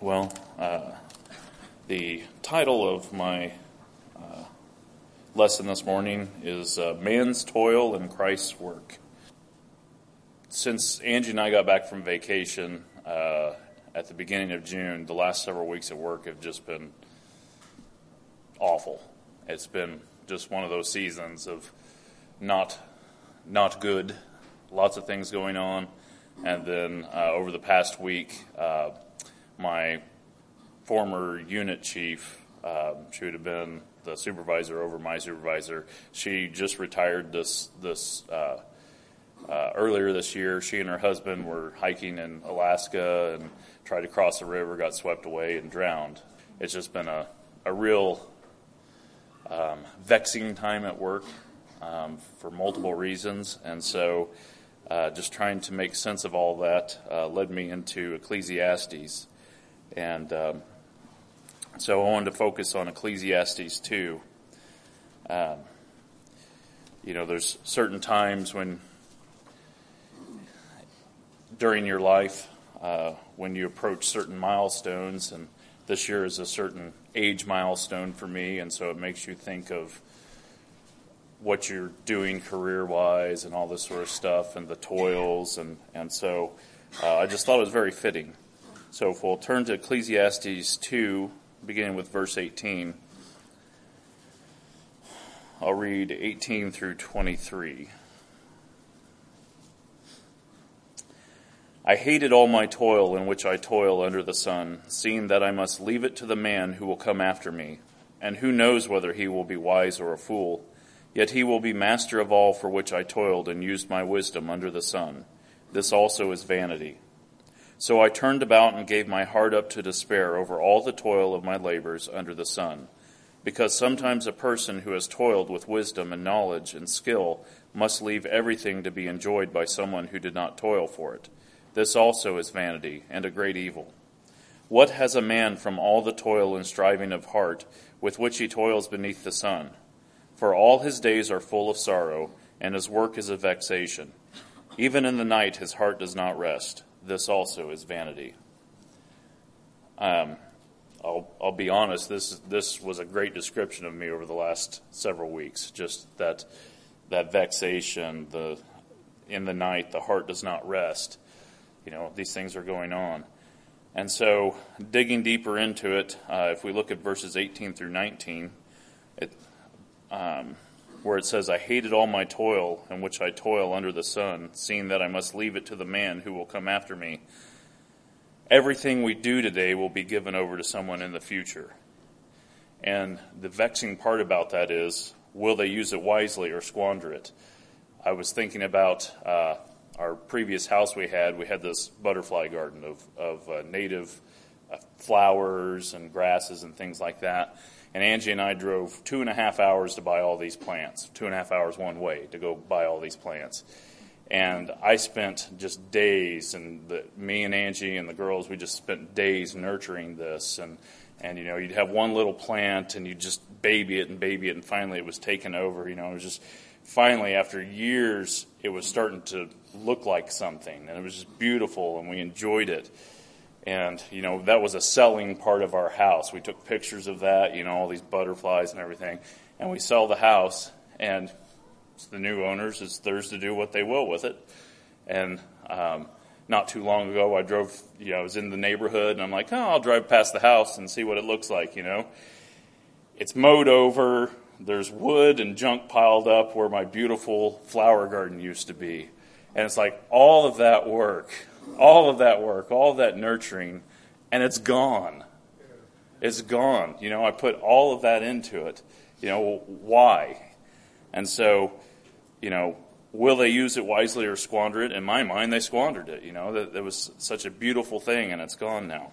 Well, uh, the title of my uh, lesson this morning is uh, Man's Toil and Christ's Work. Since Angie and I got back from vacation uh, at the beginning of June, the last several weeks at work have just been awful. It's been just one of those seasons of not not good, lots of things going on, and then uh, over the past week uh, my former unit chief, um, she would have been the supervisor over my supervisor. She just retired this this uh, uh, earlier this year. She and her husband were hiking in Alaska and tried to cross the river, got swept away, and drowned. It's just been a a real um, vexing time at work um, for multiple reasons, and so. Uh, just trying to make sense of all that uh, led me into Ecclesiastes. And um, so I wanted to focus on Ecclesiastes 2. Um, you know, there's certain times when, during your life, uh, when you approach certain milestones, and this year is a certain age milestone for me, and so it makes you think of what you're doing career wise and all this sort of stuff, and the toils, and, and so uh, I just thought it was very fitting. So if we'll turn to Ecclesiastes 2, beginning with verse 18, I'll read 18 through 23. I hated all my toil in which I toil under the sun, seeing that I must leave it to the man who will come after me. And who knows whether he will be wise or a fool? Yet he will be master of all for which I toiled and used my wisdom under the sun. This also is vanity. So I turned about and gave my heart up to despair over all the toil of my labors under the sun. Because sometimes a person who has toiled with wisdom and knowledge and skill must leave everything to be enjoyed by someone who did not toil for it. This also is vanity and a great evil. What has a man from all the toil and striving of heart with which he toils beneath the sun? For all his days are full of sorrow, and his work is a vexation. Even in the night his heart does not rest this also is vanity. Um, I'll, I'll be honest, this, this was a great description of me over the last several weeks. Just that, that vexation, the, in the night, the heart does not rest. You know, these things are going on. And so, digging deeper into it, uh, if we look at verses 18 through 19, it, um, where it says, I hated all my toil in which I toil under the sun, seeing that I must leave it to the man who will come after me. Everything we do today will be given over to someone in the future. And the vexing part about that is, will they use it wisely or squander it? I was thinking about uh, our previous house we had. We had this butterfly garden of, of uh, native uh, flowers and grasses and things like that. And Angie and I drove two and a half hours to buy all these plants, two and a half hours one way to go buy all these plants. And I spent just days, and the, me and Angie and the girls, we just spent days nurturing this. And, and, you know, you'd have one little plant and you'd just baby it and baby it, and finally it was taken over. You know, it was just finally, after years, it was starting to look like something. And it was just beautiful, and we enjoyed it. And, you know, that was a selling part of our house. We took pictures of that, you know, all these butterflies and everything. And we sell the house, and the new owners, it's theirs to do what they will with it. And um, not too long ago, I drove, you know, I was in the neighborhood, and I'm like, oh, I'll drive past the house and see what it looks like, you know. It's mowed over. There's wood and junk piled up where my beautiful flower garden used to be. And it's like all of that work all of that work, all that nurturing, and it's gone. It's gone. You know, I put all of that into it. You know, why? And so, you know, will they use it wisely or squander it? In my mind, they squandered it. You know, that, that was such a beautiful thing, and it's gone now.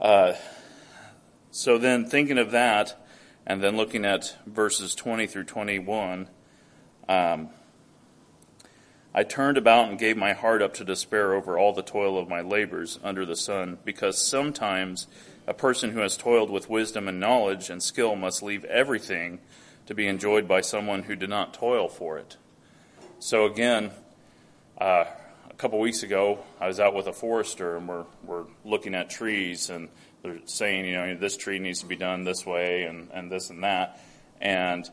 Uh, so then, thinking of that, and then looking at verses 20 through 21, um, I turned about and gave my heart up to despair over all the toil of my labors under the sun, because sometimes a person who has toiled with wisdom and knowledge and skill must leave everything to be enjoyed by someone who did not toil for it. So again, uh, a couple weeks ago, I was out with a forester, and we're we're looking at trees, and they're saying, you know, this tree needs to be done this way, and, and this and that, and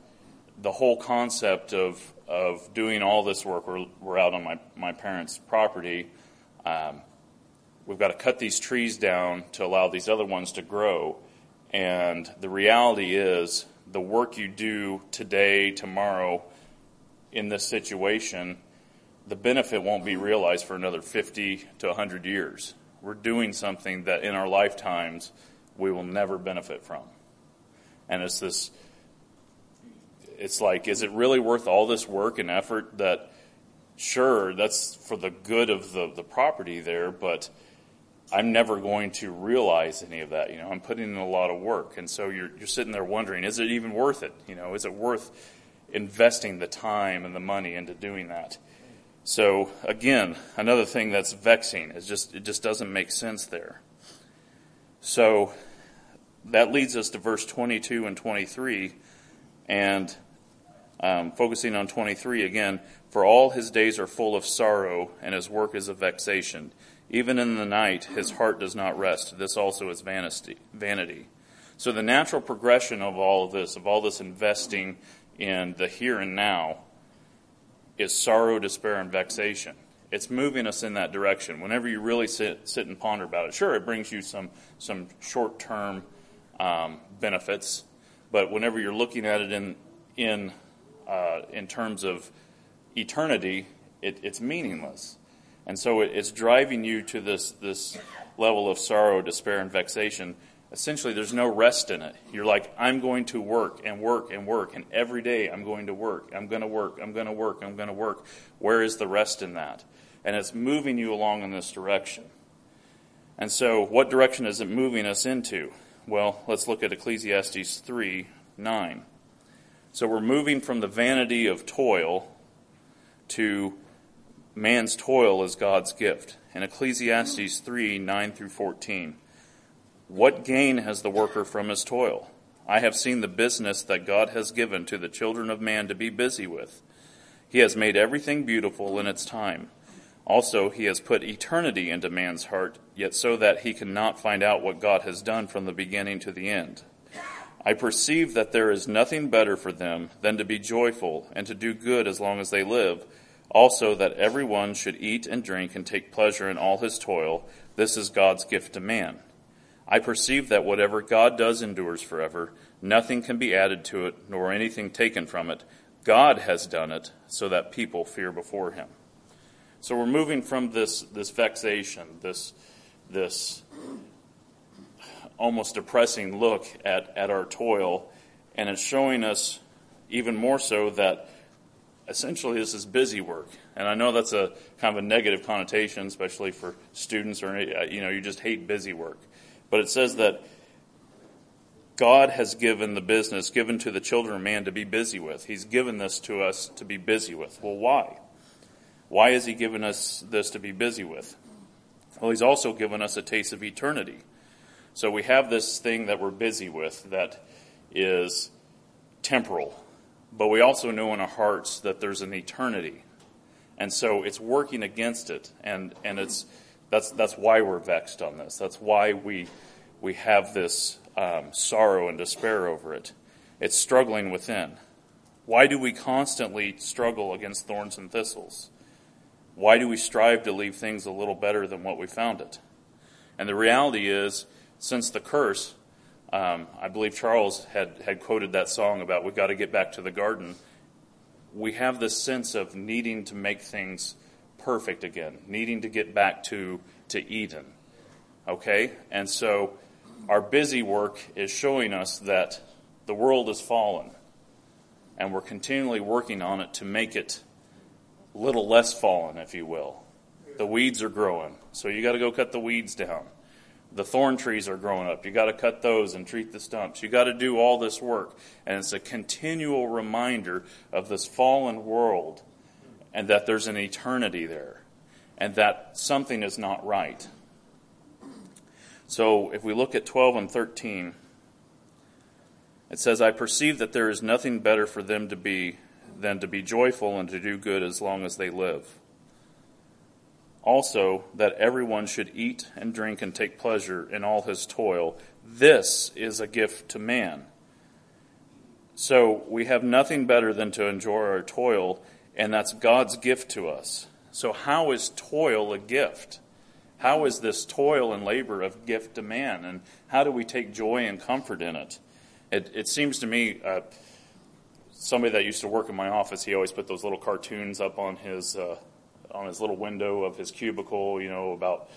the whole concept of of doing all this work. We're we're out on my my parents' property. Um, we've got to cut these trees down to allow these other ones to grow, and the reality is, the work you do today, tomorrow, in this situation the benefit won't be realized for another 50 to 100 years. We're doing something that in our lifetimes we will never benefit from. And it's this, it's like, is it really worth all this work and effort that, sure, that's for the good of the, the property there, but I'm never going to realize any of that. You know, I'm putting in a lot of work. And so you're, you're sitting there wondering, is it even worth it? You know, is it worth investing the time and the money into doing that? So again, another thing that's vexing is just it just doesn't make sense there. So that leads us to verse 22 and 23, and um, focusing on 23 again. For all his days are full of sorrow, and his work is a vexation. Even in the night, his heart does not rest. This also is vanity. Vanity. So the natural progression of all of this, of all this investing in the here and now, is sorrow, despair, and vexation. It's moving us in that direction. Whenever you really sit, sit and ponder about it, sure, it brings you some, some short term um, benefits, but whenever you're looking at it in, in, uh, in terms of eternity, it, it's meaningless. And so it, it's driving you to this, this level of sorrow, despair, and vexation essentially there's no rest in it. You're like, I'm going to work and work and work, and every day I'm going to work. I'm going to work. I'm going to work. I'm going to work. Where is the rest in that? And it's moving you along in this direction. And so, what direction is it moving us into? Well, let's look at Ecclesiastes 3 9. So, we're moving from the vanity of toil to man's toil as God's gift. In Ecclesiastes 3 9 through 14. What gain has the worker from his toil? I have seen the business that God has given to the children of man to be busy with. He has made everything beautiful in its time. Also, he has put eternity into man's heart, yet so that he cannot find out what God has done from the beginning to the end. I perceive that there is nothing better for them than to be joyful and to do good as long as they live. Also, that every one should eat and drink and take pleasure in all his toil. This is God's gift to man. I perceive that whatever God does endures forever. Nothing can be added to it, nor anything taken from it. God has done it so that people fear before him. So we're moving from this, this vexation, this, this almost depressing look at, at our toil, and it's showing us even more so that essentially this is busy work. And I know that's a kind of a negative connotation, especially for students or, uh, you know, you just hate busy work. But it says that God has given the business given to the children of man to be busy with. He's given this to us to be busy with. Well, why? Why has He given us this to be busy with? Well, He's also given us a taste of eternity. So we have this thing that we're busy with that is temporal, but we also know in our hearts that there's an eternity. And so it's working against it, and, and it's that's, that's why we're vexed on this. That's why we, we have this um, sorrow and despair over it. It's struggling within. Why do we constantly struggle against thorns and thistles? Why do we strive to leave things a little better than what we found it? And the reality is, since the curse, um, I believe Charles had, had quoted that song about we've got to get back to the garden. We have this sense of needing to make things perfect again, needing to get back to, to Eden. Okay? And so our busy work is showing us that the world is fallen, and we're continually working on it to make it a little less fallen, if you will. The weeds are growing, so you got to go cut the weeds down. The thorn trees are growing up. You got to cut those and treat the stumps. You got to do all this work. And it's a continual reminder of this fallen world and that there's an eternity there and that something is not right. So if we look at 12 and 13, it says, I perceive that there is nothing better for them to be than to be joyful and to do good as long as they live. Also that everyone should eat and drink and take pleasure in all his toil. This is a gift to man. So we have nothing better than to enjoy our toil, and that's God's gift to us. So, how is toil a gift? How is this toil and labor of gift to man? And how do we take joy and comfort in it? It, it seems to me, uh, somebody that used to work in my office, he always put those little cartoons up on his uh, on his little window of his cubicle, you know, about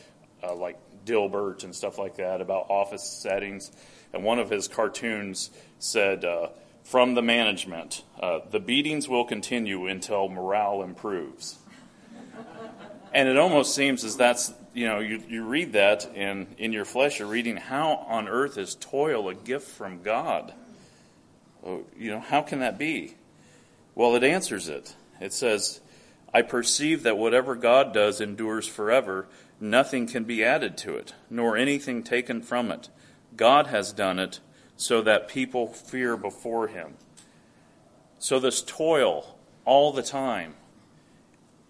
uh, like Dilbert and stuff like that, about office settings. And one of his cartoons said, uh, "From the management, uh, the beatings will continue until morale improves." and it almost seems as that's you know you, you read that and in your flesh you're reading how on earth is toil a gift from god oh, you know how can that be well it answers it it says i perceive that whatever god does endures forever nothing can be added to it nor anything taken from it god has done it so that people fear before him so this toil all the time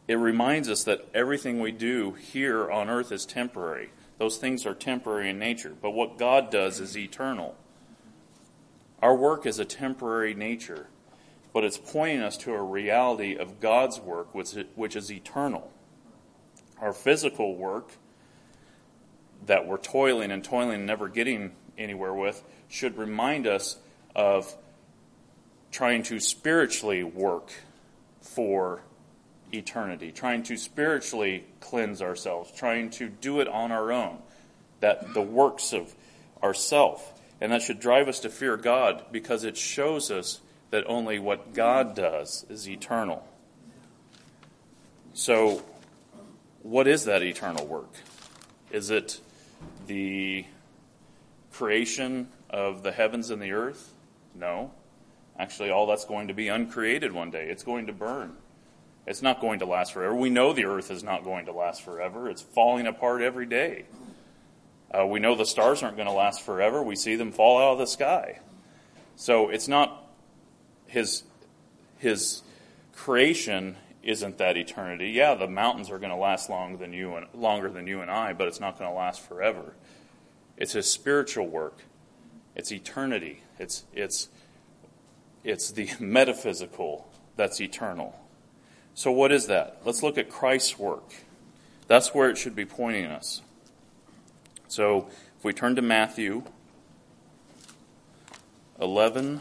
it reminds us that everything we do here on earth is temporary. Those things are temporary in nature, but what God does is eternal. Our work is a temporary nature, but it's pointing us to a reality of God's work, which which is eternal. Our physical work that we're toiling and toiling and never getting anywhere with should remind us of trying to spiritually work for eternity, trying to spiritually cleanse ourselves, trying to do it on our own, that the works of ourself. And that should drive us to fear God because it shows us that only what God does is eternal. So, what is that eternal work? Is it the creation of the heavens and the earth? No. Actually, all that's going to be uncreated one day. It's going to burn. It's not going to last forever. We know the earth is not going to last forever. It's falling apart every day. Uh, we know the stars aren't going to last forever. We see them fall out of the sky. So it's not his his creation isn't that eternity. Yeah, the mountains are going to last longer than you and longer than you and I, but it's not going to last forever. It's his spiritual work. It's eternity. It's it's it's the metaphysical that's eternal. So, what is that? Let's look at Christ's work. That's where it should be pointing us. So, if we turn to Matthew 11,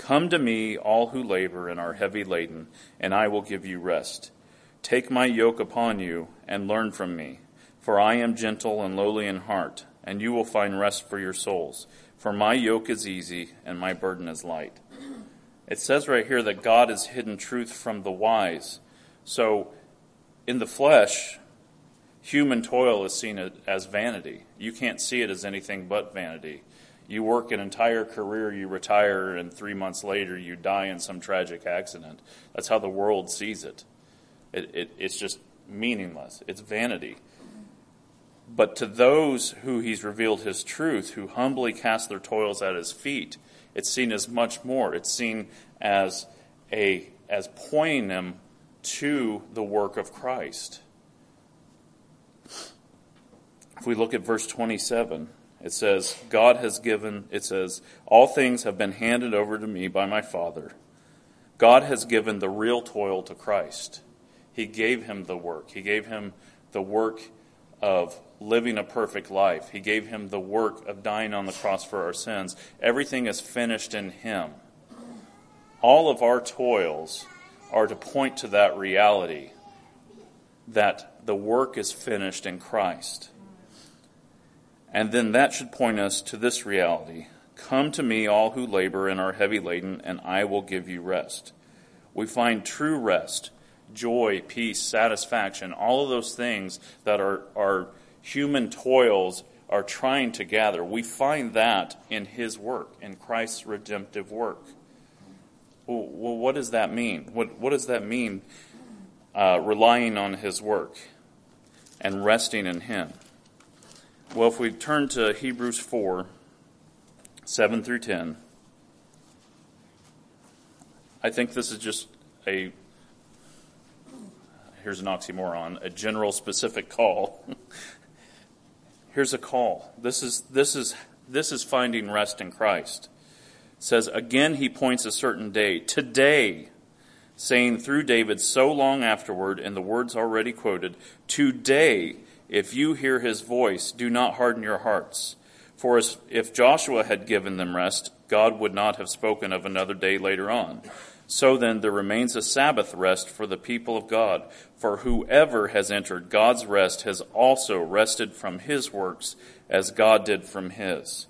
Come to me, all who labor and are heavy laden, and I will give you rest. Take my yoke upon you, and learn from me, for I am gentle and lowly in heart, and you will find rest for your souls. For my yoke is easy, and my burden is light. It says right here that God has hidden truth from the wise. So, in the flesh, human toil is seen as vanity. You can't see it as anything but vanity. You work an entire career, you retire, and three months later you die in some tragic accident. That's how the world sees it. it, it it's just meaningless, it's vanity. But to those who he's revealed his truth, who humbly cast their toils at his feet, it's seen as much more. It's seen as a as pointing them to the work of Christ. If we look at verse 27, it says, God has given, it says, all things have been handed over to me by my Father. God has given the real toil to Christ. He gave him the work. He gave him the work of living a perfect life. He gave him the work of dying on the cross for our sins. Everything is finished in him. All of our toils are to point to that reality that the work is finished in Christ. And then that should point us to this reality Come to me, all who labor and are heavy laden, and I will give you rest. We find true rest joy, peace, satisfaction, all of those things that our, are human toils are trying to gather. We find that in his work, in Christ's redemptive work. Well what does that mean? What, what does that mean, uh, relying on his work and resting in him? Well, if we turn to Hebrews 4 7 through 10, I think this is just a here's an oxymoron, a general specific call. here's a call. This is this is this is finding rest in Christ. It says again he points a certain day, today, saying through David so long afterward, in the words already quoted, today, if you hear his voice, do not harden your hearts. For as if Joshua had given them rest, God would not have spoken of another day later on. So then, there remains a Sabbath rest for the people of God. For whoever has entered God's rest has also rested from his works as God did from his.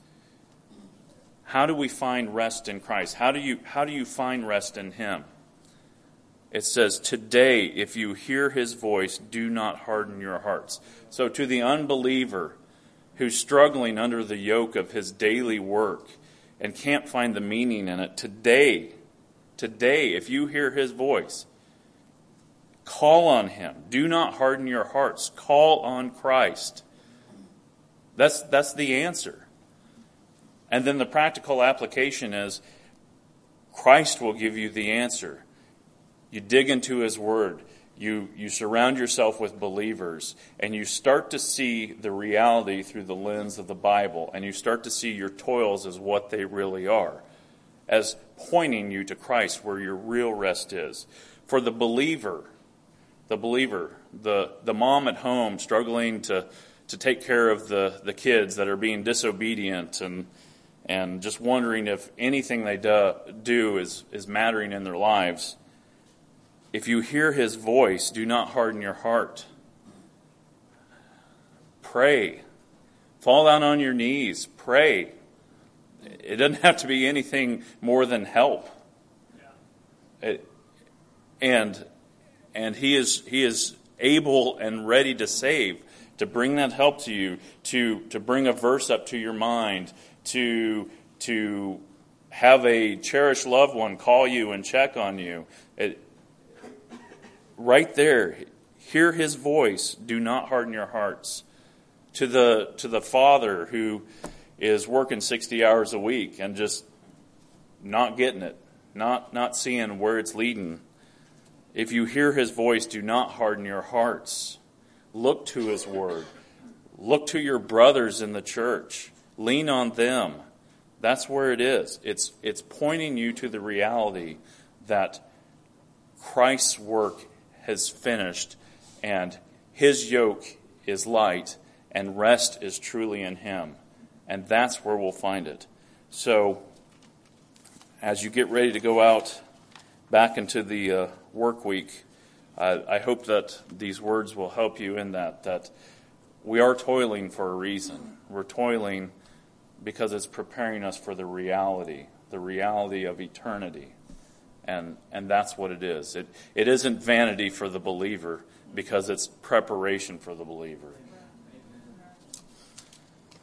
How do we find rest in Christ? How do you, how do you find rest in him? It says, Today, if you hear his voice, do not harden your hearts. So, to the unbeliever who's struggling under the yoke of his daily work and can't find the meaning in it, today, Today, if you hear his voice, call on him. Do not harden your hearts. Call on Christ. That's, that's the answer. And then the practical application is Christ will give you the answer. You dig into his word. You, you surround yourself with believers and you start to see the reality through the lens of the Bible and you start to see your toils as what they really are as pointing you to Christ where your real rest is. For the believer, the believer, the, the mom at home struggling to, to take care of the, the kids that are being disobedient and, and just wondering if anything they do, do is, is mattering in their lives. If you hear his voice, do not harden your heart. Pray. Fall down on your knees. Pray. It doesn't have to be anything more than help. It, and and he is he is able and ready to save, to bring that help to you, to to bring a verse up to your mind, to to have a cherished loved one call you and check on you. It, right there, hear his voice. Do not harden your hearts. To the to the father who is working 60 hours a week and just not getting it, not, not seeing where it's leading. If you hear his voice, do not harden your hearts. Look to his word. Look to your brothers in the church. Lean on them. That's where it is. It's, it's pointing you to the reality that Christ's work has finished and his yoke is light and rest is truly in him and that's where we'll find it. So, as you get ready to go out back into the uh, work week, I, I hope that these words will help you in that, that we are toiling for a reason. We're toiling because it's preparing us for the reality, the reality of eternity. And, and that's what it is. It, it isn't vanity for the believer because it's preparation for the believer.